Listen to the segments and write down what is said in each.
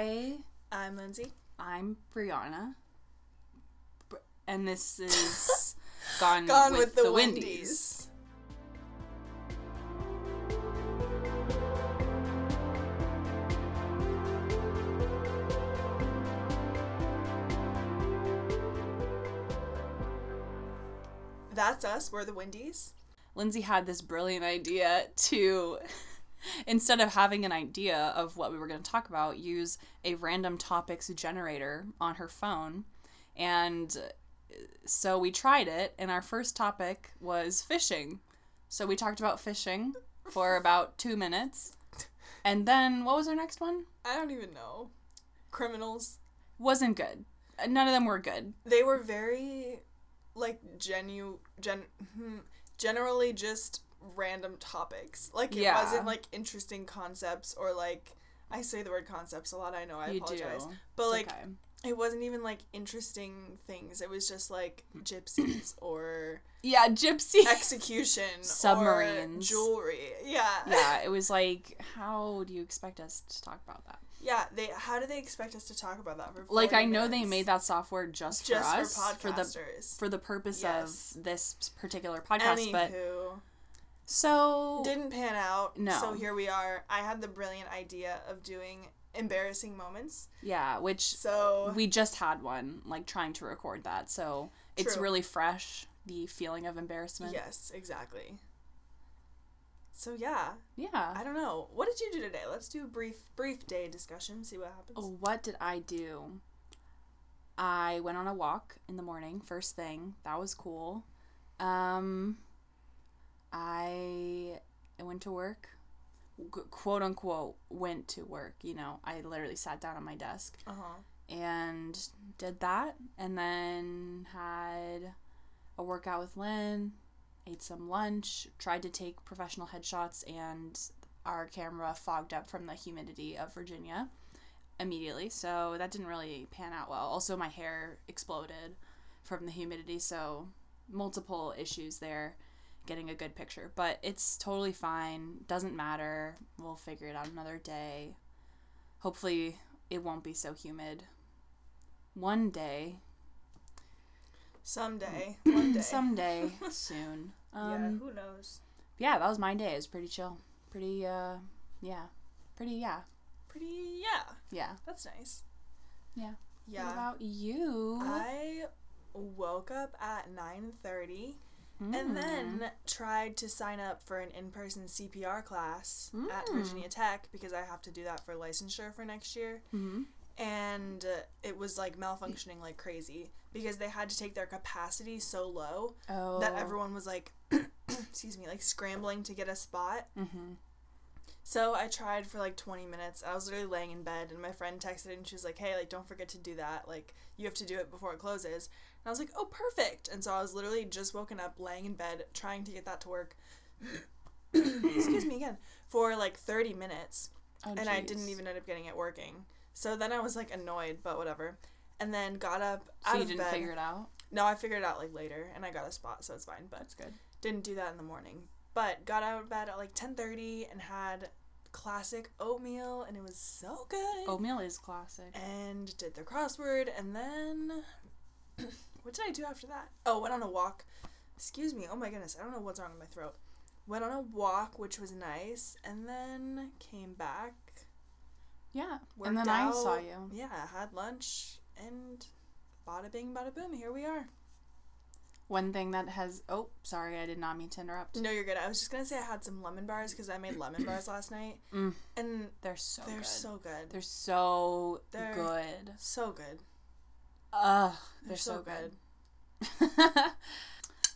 Hi, I'm Lindsay. I'm Brianna, Br- and this is Gone, Gone with, with, the, the Windies. Windies. That's us. We're the Windies. Lindsay had this brilliant idea to, instead of having an idea of what we were going to talk about, use a random topics generator on her phone. And uh, so we tried it, and our first topic was fishing. So we talked about fishing for about two minutes. And then what was our next one? I don't even know. Criminals. Wasn't good. None of them were good. They were very, like, genu gen hmm, generally just random topics. Like it Yeah. wasn't like interesting concepts or like I say the word concepts a lot. I know. I you apologize. do. But It's like okay. it wasn't even like interesting things. It was just like gypsies or yeah, gypsy. execution, Submarines. jewelry. Yeah. yeah, it was like, how do you expect us to talk about that? Yeah, they. How do they expect us to talk about that for? Like, I know they made that software just, just for us, for the podcasters. for the purpose Yes. of this particular podcast. Anywho, But so didn't pan out. No. So here we are. I had the brilliant idea of doing embarrassing moments. yeah, which So we just had one, like trying to record that. So it's True. really fresh. The feeling of embarrassment. yes, exactly. So yeah, Yeah. I don't know. What did you do today? Let's do a brief brief day discussion. See what happens. Oh, what did I do? I went on a walk in the morning, first thing. That was cool. Um, I I went to work, Qu- quote unquote, went to work. You know, I literally sat down at my desk Uh huh. and did that, and then had a workout with Lynn, ate some lunch, tried to take professional headshots, and our camera fogged up from the humidity of Virginia immediately, so that didn't really pan out well. Also, my hair exploded from the humidity, so multiple issues there getting a good picture, but it's totally fine. Doesn't matter. We'll figure it out another day. Hopefully, it won't be so humid. One day, Someday, one day. someday, soon. yeah. Um, Who knows? yeah, that was my day. It was pretty chill. Pretty, uh, yeah. Pretty, yeah. Pretty. Yeah. Yeah. That's nice. Yeah. Yeah. What about you? I woke up at nine thirty. Mm. And then tried to sign up for an in-person CPR class at Mm. Virginia Tech because I have to do that for licensure for next year. hmm And uh, it was like malfunctioning like crazy because they had to take their capacity so low Oh. that everyone was like, excuse me, like scrambling to get a spot. hmm So I tried for like 20 minutes. I was literally laying in bed, and my friend texted and she was like, "Hey, like, don't forget to do that. Like, you have to do it before it closes." And I was like, "Oh, perfect." And so I was literally just woken up, laying in bed, trying to get that to work. Excuse me again for like 30 minutes, Oh, and I didn't even end up getting it working. So then I was like annoyed, but whatever. And then got up So out you of didn't bed. figure it out? No, I figured it out like later, and I got a spot, so it's fine. But That's good. didn't do that in the morning but got out of bed at like 10.30 and had classic oatmeal and it was so good. Oatmeal is classic. and did the crossword and then what did i do after that? Oh went on a walk. Excuse me. Oh my goodness. I don't know what's wrong with my throat. Went on a walk which was nice and then came back. Yeah. and then I saw you. yeah had lunch and bada bing bada boom. Here we are One thing that has. Oh, sorry, I did not mean to interrupt. no you're good i was just gonna say i had some lemon bars because i made lemon bars last night Mm. and They're so they're good. so good They're so They're- good. So good. Ugh, They're, so, good.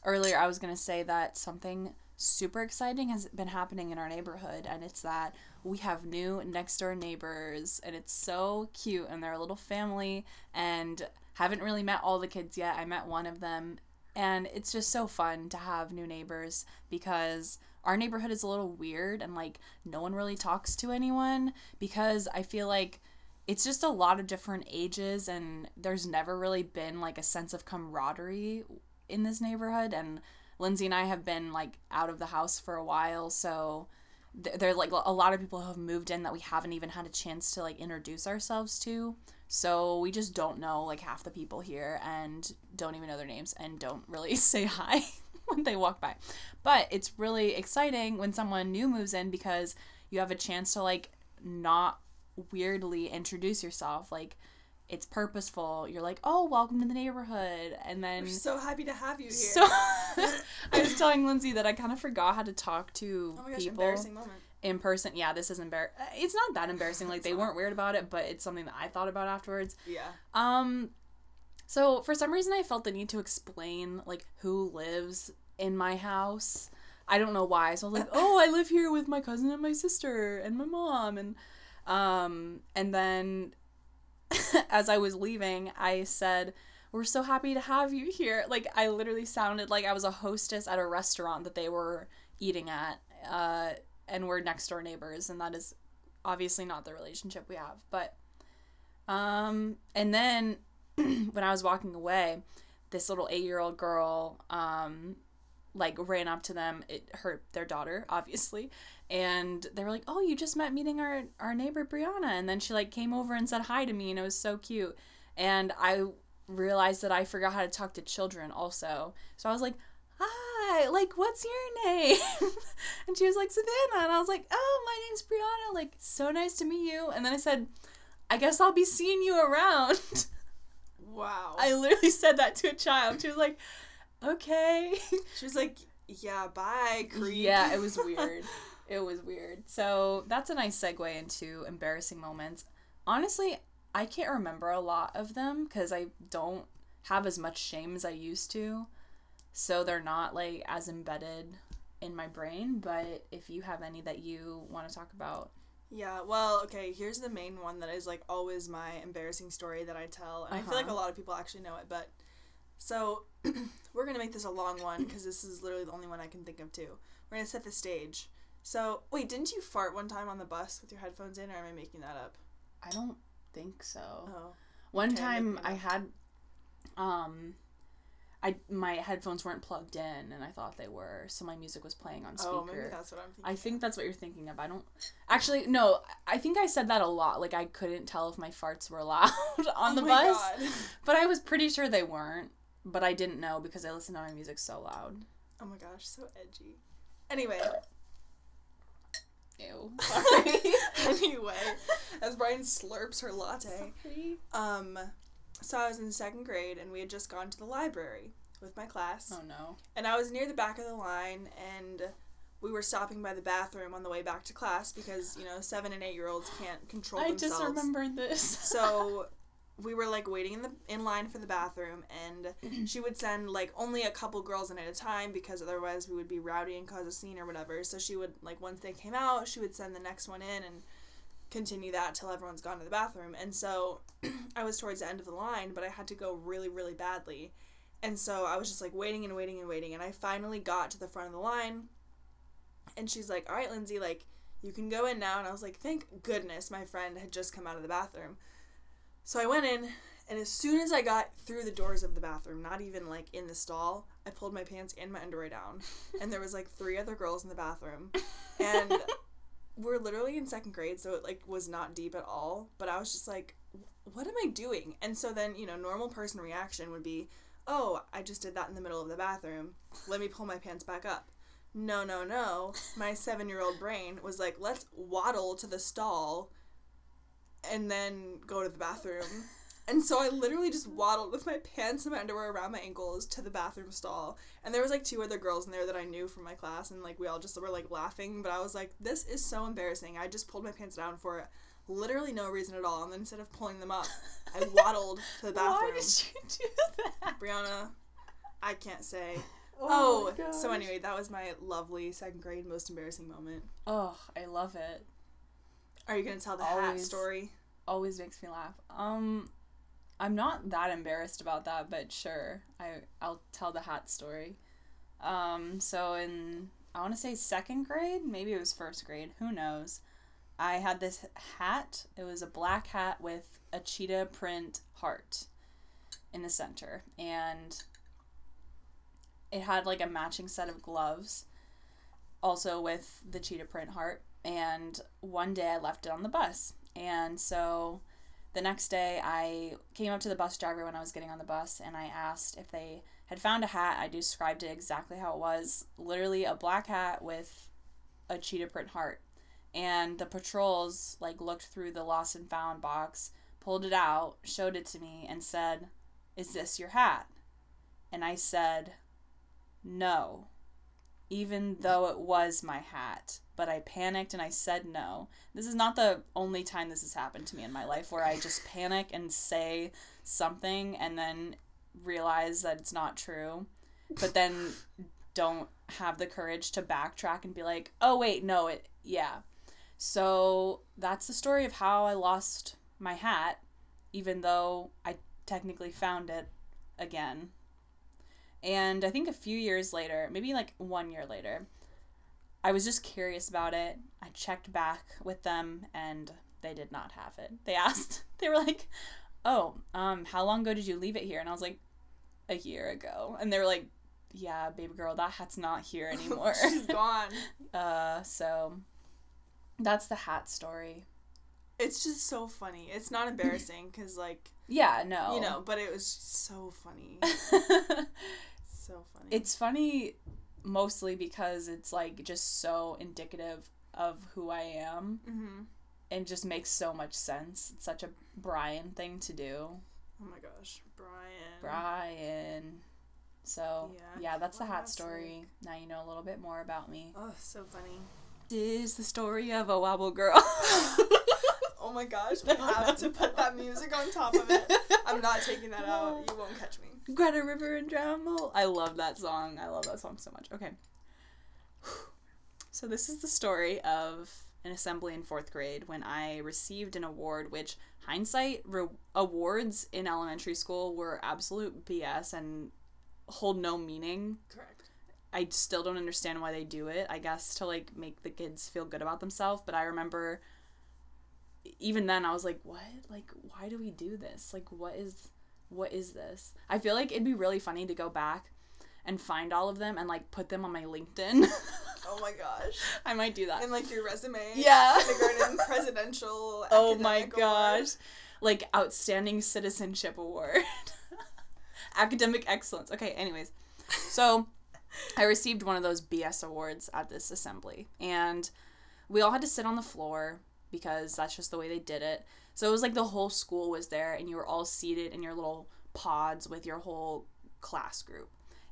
Earlier, I was going to say that something super exciting has been happening in our neighborhood, and it's that we have new next door neighbors, and it's so cute, and they're a little family, and haven't really met all the kids yet. I met one of them, and it's just so fun to have new neighbors because our neighborhood is a little weird, and like no one really talks to anyone because I feel like it's just a lot of different ages and there's never really been like a sense of camaraderie in this neighborhood and Lindsay and I have been like out of the house for a while so th- there are like a lot of people who have moved in that we haven't even had a chance to like introduce ourselves to. So we just don't know like half the people here and don't even know their names and don't really say hi when they walk by. But it's really exciting when someone new moves in because you have a chance to like not weirdly introduce yourself. Like it's purposeful. You're like, "Oh, welcome to the neighborhood." And then We're so happy to have you here. so I was telling Lindsay that I kind of forgot how to talk to oh my gosh, people embarrassing moment. In person. Yeah, this is embar. It's not that embarrassing. Like they weren't weird about it, but it's something that I thought about afterwards. Yeah. Um, so for some reason, I felt the need to explain like who lives in my house. I don't know why. So I was like, oh, I live here with my cousin and my sister and my mom, and um, and then as I was leaving, I said. We're so happy to have you here. Like I literally sounded like I was a hostess at a restaurant that they were eating at, uh, and we're next door neighbors, and that is obviously not the relationship we have. But, um, and then when I was walking away, this little eight year old girl, um, like ran up to them. It hurt their daughter, obviously, and they were like, "Oh, you just met meeting our our neighbor Brianna," and then she like came over and said hi to me, and it was so cute. And I realized that I forgot how to talk to children also, so I was like. Like, what's your name? and she was like, Savannah. And I was like, oh, my name's Brianna. Like, so nice to meet you. And then I said, I guess I'll be seeing you around. Wow. I literally said that to a child. She was like, okay. she was like, "Yeah, bye, creep." Yeah, it was weird. it was weird. So that's a nice segue into embarrassing moments. Honestly, I can't remember a lot of them because I don't have as much shame as I used to. So they're not like as embedded in my brain. But if you have any that you want to talk about, Yeah, well, okay, here's the main one that is like always my embarrassing story that I tell. And I feel like a Uh-huh. lot of people actually know it, but so we're going to make this a long one because this is literally the only one I can think of too. We're going to set the stage. So, wait, didn't you fart one time on the bus with your headphones in or am I making that up? I don't think so. Oh. One Okay, time I had um I my headphones weren't plugged in and I thought they were, so my music was playing on speaker. Oh, maybe that's what I'm thinking. I think that's what you're thinking of. I don't actually no, I think I said that a lot. Like I couldn't tell if my farts were loud on Oh the my bus. God. But I was pretty sure they weren't. But I didn't know because I listened to my music so loud. Oh my gosh, so edgy. Anyway, Ew. Sorry. anyway, as Brian slurps her latte. Sorry. Um, so I was in second grade and we had just gone to the library with my class. Oh no. And I was near the back of the line and we were stopping by the bathroom on the way back to class because, you know, seven and eight year olds can't control I themselves. I just remembered this. So we were like waiting in the in line for the bathroom and she would send like only a couple girls in at a time because otherwise we would be rowdy and cause a scene or whatever. So she would like once they came out, she would send the next one in and continue that till everyone's gone to the bathroom. And so I was towards the end of the line, but I had to go really really badly. And so I was just like waiting and waiting and waiting and I finally got to the front of the line. And she's like, "All right, Lindsay, like you can go in now." And I was like, "Thank goodness my friend had just come out of the bathroom." So I went in, and as soon as I got through the doors of the bathroom, not even like in the stall, I pulled my pants and my underwear down, and there was like three other girls in the bathroom, and we're literally in second grade, so it like was not deep at all. But I was just like, "What am I doing?" And so then you know, normal person reaction would be, "Oh, I just did that in the middle of the bathroom. Let me pull my pants back up." No, no, no. My seven year old brain was like, let's waddle to the stall and then go to the bathroom. And so I literally just waddled with my pants and my underwear around my ankles to the bathroom stall. And there was like two other girls in there that I knew from my class and like we all just were like laughing, but I was like, this is so embarrassing. I just pulled my pants down for literally no reason at all. And then instead of pulling them up, I waddled to the bathroom. Why did you do that? Brianna, I can't say. Oh, my so anyway, that was my lovely second grade most embarrassing moment. Oh, I love it. Are you gonna tell the hat story? always makes me laugh. Um, I'm not that embarrassed about that, but sure, I I'll tell the hat story. Um, so in I want to say second grade, maybe it was first grade, who knows? I had this hat. It was a black hat with a cheetah print heart in the center, and it had like a matching set of gloves. also with the cheetah print heart. And one day I left it on the bus. And so the next day I came up to the bus driver when I was getting on the bus and I asked if they had found a hat. I described it exactly how it was literally a black hat with a cheetah print heart. And the patrols like looked through the lost and found box, pulled it out, showed it to me, and said, Is this your hat? And I said, No even though it was my hat. But I panicked and I said no. This is not the only time this has happened to me in my life where I just panic and say something and then realize that it's not true, but then don't have the courage to backtrack and be like, oh, wait, no, it, yeah. So that's the story of how I lost my hat, even though I technically found it again. And I think a few years later, maybe like one year later, I was just curious about it. I checked back with them and they did not have it. They asked, they were like, "Oh, um, how long ago did you leave it here?" And I was like, "A year ago." And they were like, "Yeah, baby girl, that hat's not here anymore. She's gone." uh, so that's the hat story. It's just so funny. It's not embarrassing because, like, yeah, no, you know, but it was so funny. So funny. It's funny mostly because it's like just so indicative of who I am mm-hmm. and just makes so much sense. It's such a Brian thing to do. Oh my gosh, Brian. Brian. So, Yeah, yeah, that's the that's story. Now you know a little bit more about me. Oh, so funny. This is the story of a wobble girl. Oh my gosh, we have to put that music on top of it. I'm not taking that out. You won't catch me. Greta River and Dremel. I love that song. I love that song so much. Okay. So this is the story of an assembly in fourth grade when I received an award, which hindsight re- awards in elementary school were absolute BS and hold no meaning. Correct. I still don't understand why they do it. I guess to like make the kids feel good about themselves. But I remember even then I was like, what? Like, why do we do this? Like, what is what is this? I feel like it'd be really funny to go back and find all of them and like put them on my LinkedIn. Oh my gosh. I might do that. And like your resume. Yeah. Kindergarten presidential. oh my gosh. award. Like outstanding citizenship award. Academic excellence. Okay, anyways. So I received one of those BS awards at this assembly and we all had to sit on the floor because that's just the way they did it. So it was like the whole school was there and you were all seated in your little pods with your whole class group.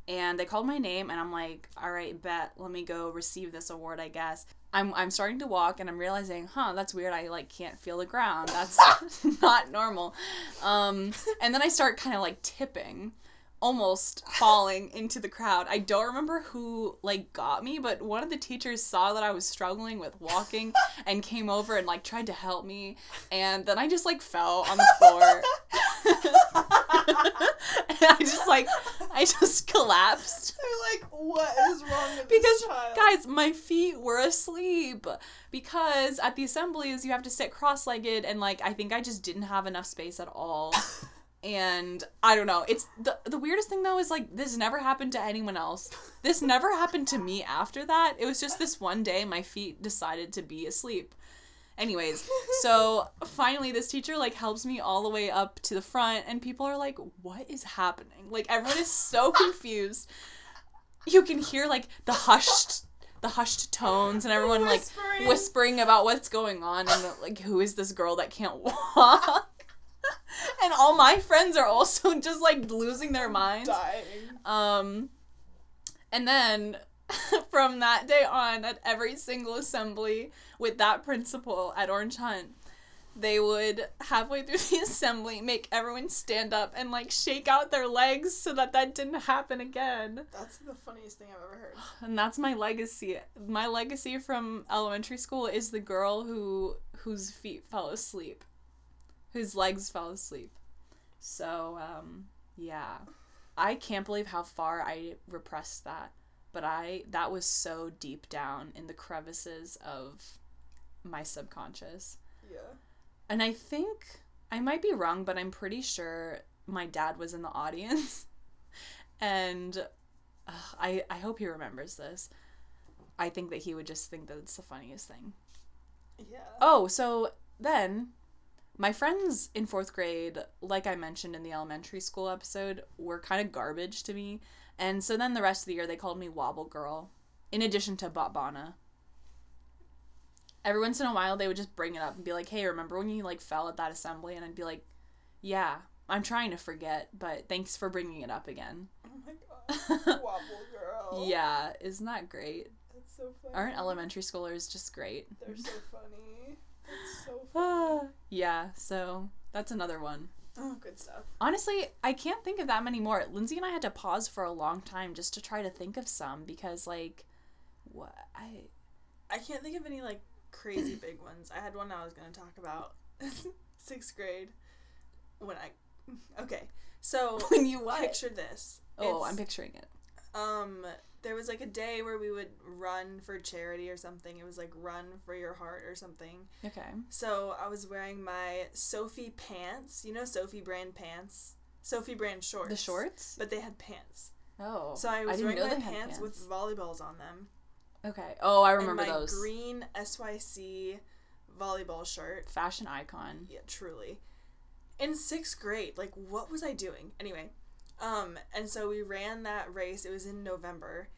And they called my name and I'm like, "All right, bet, let me go receive this award, I guess." I'm I'm starting to walk and I'm realizing, "Huh, that's weird. I like can't feel the ground. That's not normal." Um and then I start kind of like tipping almost falling into the crowd. I don't remember who like got me, but one of the teachers saw that I was struggling with walking and came over and like tried to help me, and then I just like fell on the floor. and I just like I just collapsed They're like, what is wrong with me? because guys, my feet were asleep because at the assemblies you have to sit cross-legged and like I think I just didn't have enough space at all. And I don't know. It's the the weirdest thing though is like this never happened to anyone else. This never happened to me after that. It was just this one day my feet decided to be asleep. Anyways, so finally this teacher like helps me all the way up to the front and people are like, "What is happening?" Like everyone is so confused. You can hear like the hushed the hushed tones and everyone like Whispering. whispering about what's going on and like who is this girl that can't walk? And all my friends are also just like losing their minds. dying. Um, and then from that day on, at every single assembly with that principal at Orange Hunt, they would halfway through the assembly make everyone stand up and like shake out their legs so that that didn't happen again. That's the funniest thing I've ever heard. And that's my legacy. My legacy from elementary school is the girl who whose feet fell asleep, whose legs fell asleep. So um, yeah, I can't believe how far I repressed that. But I that was so deep down in the crevices of my subconscious. Yeah. And I think I might be wrong, but I'm pretty sure my dad was in the audience. and uh, I I hope he remembers this. I think that he would just think that it's the funniest thing. Yeah. Oh, so then my friends in fourth grade, like I mentioned in the elementary school episode, were kind of garbage to me. And so then the rest of the year they called me Wobble Girl, in addition to Botbana. Every once in a while they would just bring it up and be like, hey, remember when you like fell at that assembly? And I'd be like, yeah, I'm trying to forget, but thanks for bringing it up again. Oh my god. Wobble girl. Yeah, isn't that great? That's so funny. Aren't elementary schoolers just great? They're so funny. That's so funny. yeah, so that's another one. Oh, good stuff. Honestly, I can't think of that many more. Lindsay and I had to pause for a long time just to try to think of some because, like, what I I can't think of any like crazy big ones. I had one I was gonna talk about. Sixth grade. When I okay. So when you what? picture this. Oh, I'm picturing it. Um, there was like a day where we would run for charity or something. It was like run for your heart or something. Okay. So I was wearing my Soffe pants. You know Soffe brand pants? Soffe brand shorts. The shorts? But they had pants. Oh, So I was didn't wearing my had pants, with volleyballs on them. Okay. Oh, I remember and my those. green SYC volleyball shirt. Fashion icon. Yeah, truly. In sixth grade, like what was I doing? Anyway, um, and so we ran that race. It was in November,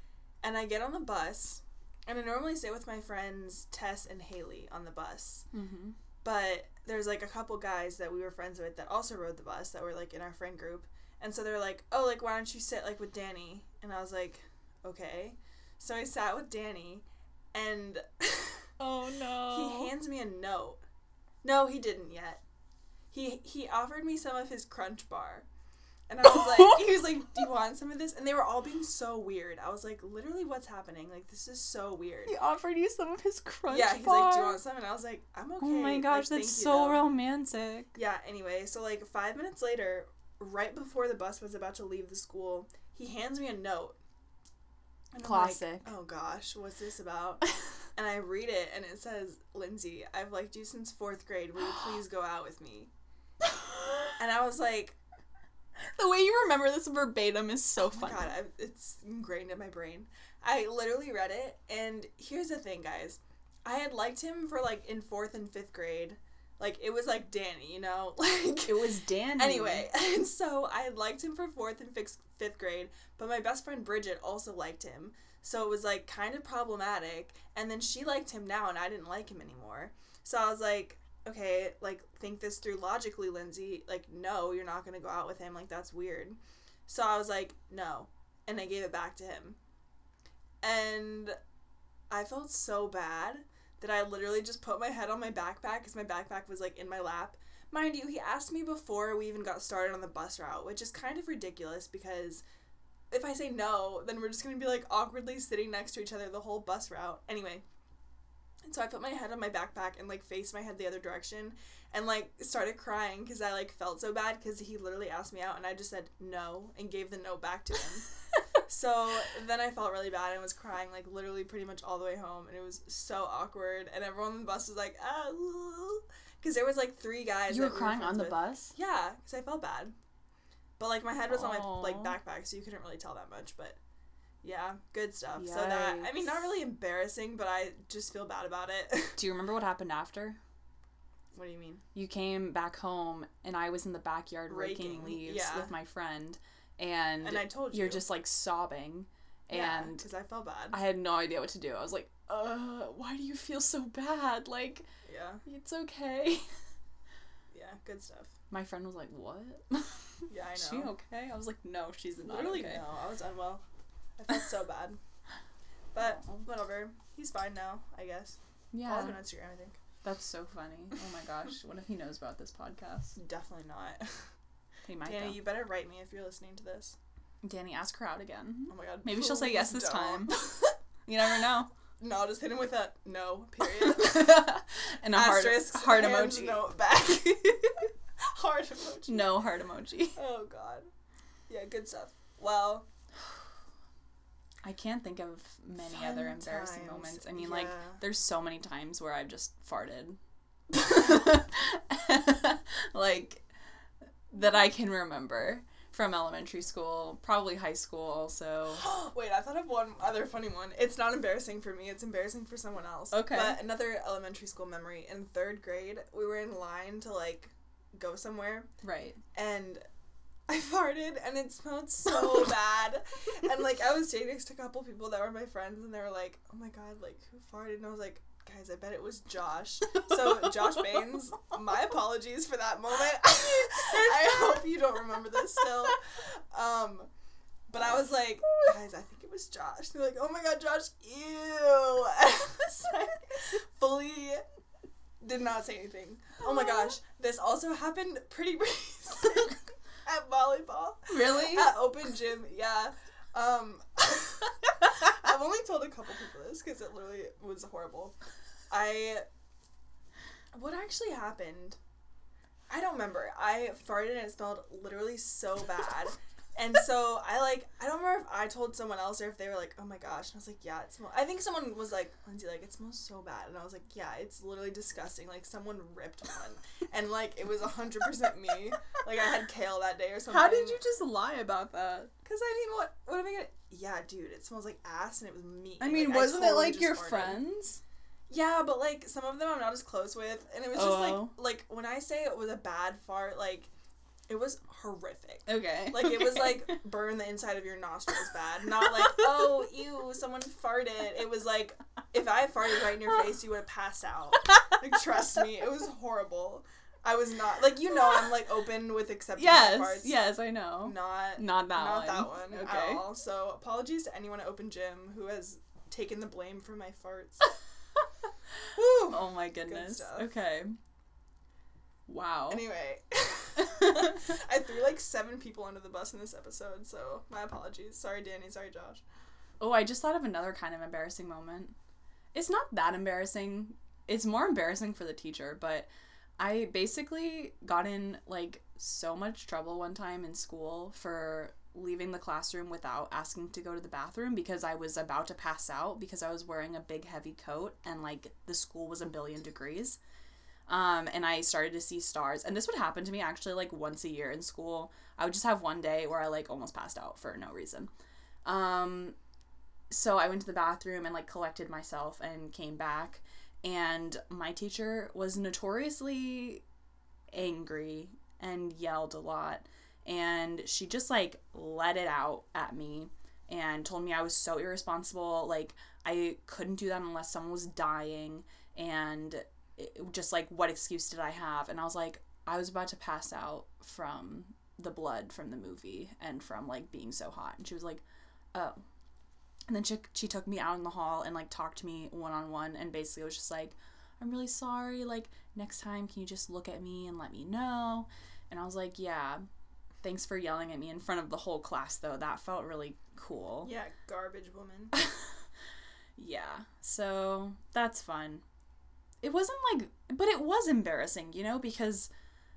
and I get on the bus, and I normally sit with my friends Tess and Haley on the bus. Mm-hmm. But there's like a couple guys that we were friends with that also rode the bus that were like in our friend group, and so they're like, "Oh, like why don't you sit like with Danny?" And I was like, "Okay." So I sat with Danny, and Oh no. he hands me a note. No, he didn't yet. He he offered me some of his crunch bar. And I was like he was like, Do you want some of this? And they were all being so weird. I was like, literally what's happening? Like this is so weird. He offered you some of his crunch yeah, he's like, Do you want some? And I was like, I'm okay. Oh my gosh, thank that's so though." romantic. Yeah, anyway, so like five minutes later, right before the bus was about to leave the school, he hands me a note. And I'm like, Classic. oh gosh, what's this about? and I read it and it says, Lindsay, I've liked you since fourth grade. Will you please go out with me? And I was like, the way you remember this verbatim is so oh funny. god, I, it's ingrained in my brain. I literally read it, and here's the thing, guys. I had liked him for like in fourth and fifth grade. Like it was like Danny, you know, like It was Danny. Anyway, and so I had liked him for fourth and fifth, fifth grade, but my best friend Bridget also liked him. So it was like kind of problematic. And then she liked him now, and I didn't like him anymore. So I was like, okay, like think this through logically, Lindsay. Like, no, you're not gonna go out with him. Like that's weird. So I was like, no, and I gave it back to him. And I felt so bad that I literally just put my head on my backpack because my backpack was like in my lap. Mind you, he asked me before we even got started on the bus route, which is kind of ridiculous because if I say no, then we're just gonna be like awkwardly sitting next to each other the whole bus route. Anyway, and so I put my head on my backpack and like faced my head the other direction and like started crying because I like felt so bad because he literally asked me out and I just said no and gave the note back to him. so then I felt really bad and was crying like literally pretty much all the way home and it was so awkward and everyone on the bus was like ah because there was like three guys. You were crying on the with. bus? Yeah, because I felt bad. But like my head was on my like backpack, so you couldn't really tell that much. But yeah, good stuff. So that I mean, not really embarrassing, but I just feel bad about it. Do you remember what happened after? what do you mean? You came back home and I was in the backyard raking, Raking, leaves yeah. with my friend and, And I told you you're just like sobbing and because I felt bad. I had no idea what to do. I was like, uh, why do you feel so bad? Like, yeah, it's okay. yeah, good stuff. My friend was like, what? Yeah, I know. she okay? I was like, no, she's not Literally, okay. no, I was unwell. I felt so bad. But whatever. He's fine now, I guess. Yeah, Follow him on Instagram, I think. that's so funny. Oh my gosh, what if he knows about this podcast? Definitely not. He might. Danny, though. you better write me if you're listening to this. Danny, ask her out again. Oh my god. Maybe she'll say yes this don't. time. You never know. no, I'll just hit him with a no, period. and a heart, Asterisk, heart hands emoji. note back. heart emoji. No heart emoji. Oh god. Yeah, good stuff. Well, I can't think of many Fun other embarrassing times, moments. I mean, like, there's so many times where I've just farted. like, that I can remember. from elementary school, probably high school also. Wait, I thought of one other funny one. It's not embarrassing for me. It's embarrassing for someone else. Okay. But another elementary school memory. In third grade, we were in line to like go somewhere, Right. and I farted, and it smelled so bad. And like I was sitting next to a couple people that were my friends, and they were like, "Oh my god, like who farted?" And I was like, "Guys, I bet it was Josh." So Josh Baines, my apologies for that moment. I hope you don't remember this still. Um, but I was like, guys, I think it was Josh. They're like, oh my god, Josh, ew. I was like, fully did not say anything. Oh my gosh, this also happened pretty recent at volleyball Really? at open gym. Yeah. Um, I've only told a couple people this because it literally was horrible. I. What actually happened? I don't remember. I farted and it smelled literally so bad. And so I like I don't remember if I told someone else or if they were like, "Oh my gosh!" And I was like, "Yeah, it smells." I think someone was like, "Lindsay, like it smells so bad," and I was like, "Yeah, it's literally disgusting. Like someone ripped one, and like it was hundred percent me. Like I had kale that day or something." How did you just lie about that? Because I mean, what what am I gonna? Yeah, dude, it smells like ass, and it was me. I mean, Like, wasn't it totally like your farted. friends? Yeah, but like some of them I'm not as close with, and it was just Oh. like like when I say it was a bad fart, like it was horrific. Okay. Like it was like burn the inside of your nostrils bad, not like oh ew someone farted. It was like if I farted right in your face, you would have passed out. Like trust me, it was horrible. I was not like you know I'm like open with accepting my yes. farts. Yes, I know. Not Not that not one. that one Okay. at all. So apologies to anyone at Open Gym who has taken the blame for my farts. Oh my goodness. stuff. Okay. Wow. Anyway, I threw like seven people under the bus in this episode, so my apologies. Sorry, Danny. Sorry, Josh. Oh, I just thought of another kind of embarrassing moment. It's not that embarrassing. It's more embarrassing for the teacher, but I basically got in like so much trouble one time in school for leaving the classroom without asking to go to the bathroom because I was about to pass out because I was wearing a big heavy coat and like the school was a billion degrees. Um, and I started to see stars. And this would happen to me actually like once a year in school. I would just have one day where I like almost passed out for no reason. Um, so I went to the bathroom and like collected myself and came back. And my teacher was notoriously angry and yelled a lot. And she just like let it out at me and told me I was so irresponsible. Like, I couldn't do that unless someone was dying. And just like, what excuse did I have? And I was like, I was about to pass out from the blood from the movie and from like being so hot. And she was like, oh. And then she, she took me out in the hall and like talked to me one on one and basically was just like, I'm really sorry. Like, next time, can you just look at me and let me know? And I was like, yeah. Thanks for yelling at me in front of the whole class, though. That felt really cool. Yeah, garbage woman. Yeah. So that's fun. It wasn't like, but it was embarrassing, you know, because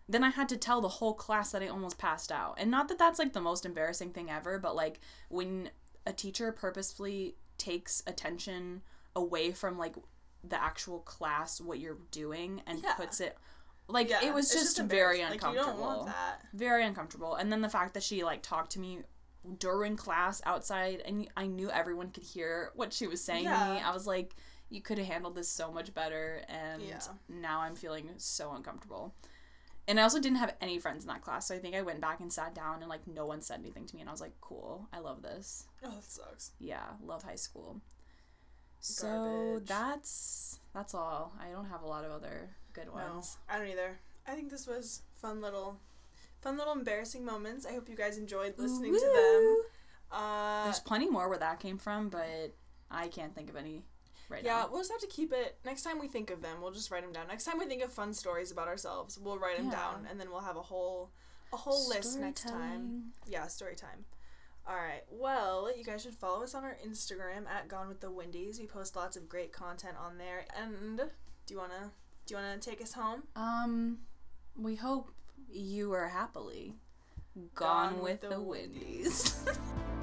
then I had to tell the whole class that I almost passed out. And not that that's like the most embarrassing thing ever, but like when a teacher purposefully takes attention away from like the actual class, what you're doing, and Yeah. puts it like Yeah, it was it's just, very uncomfortable Like, you don't want that. very uncomfortable and then the fact that she like talked to me during class outside and i knew everyone could hear what she was saying to me i was like you could have handled this so much better and Yeah. now i'm feeling so uncomfortable and i also didn't have any friends in that class so i think i went back and sat down and like no one said anything to me and i was like cool i love this Oh, that sucks. yeah love high school so Garbage. that's that's all i don't have a lot of other good ones No, I don't either. I think this was fun little, fun little embarrassing moments. I hope you guys enjoyed listening to them. Uh, There's plenty more where that came from, but I can't think of any right yeah, now. we'll just have to keep it. Next time we think of them, we'll just write them down. Next time we think of fun stories about ourselves, we'll write them Yeah. down, and then we'll have a whole, a whole list next time. Storytelling. Yeah, story time. All right. Well, you guys should follow us on our Instagram at Gone with the Windies. We post lots of great content on there. And do you wanna do you wanna take us home? Um, we hope you are happily gone, with, the Windies.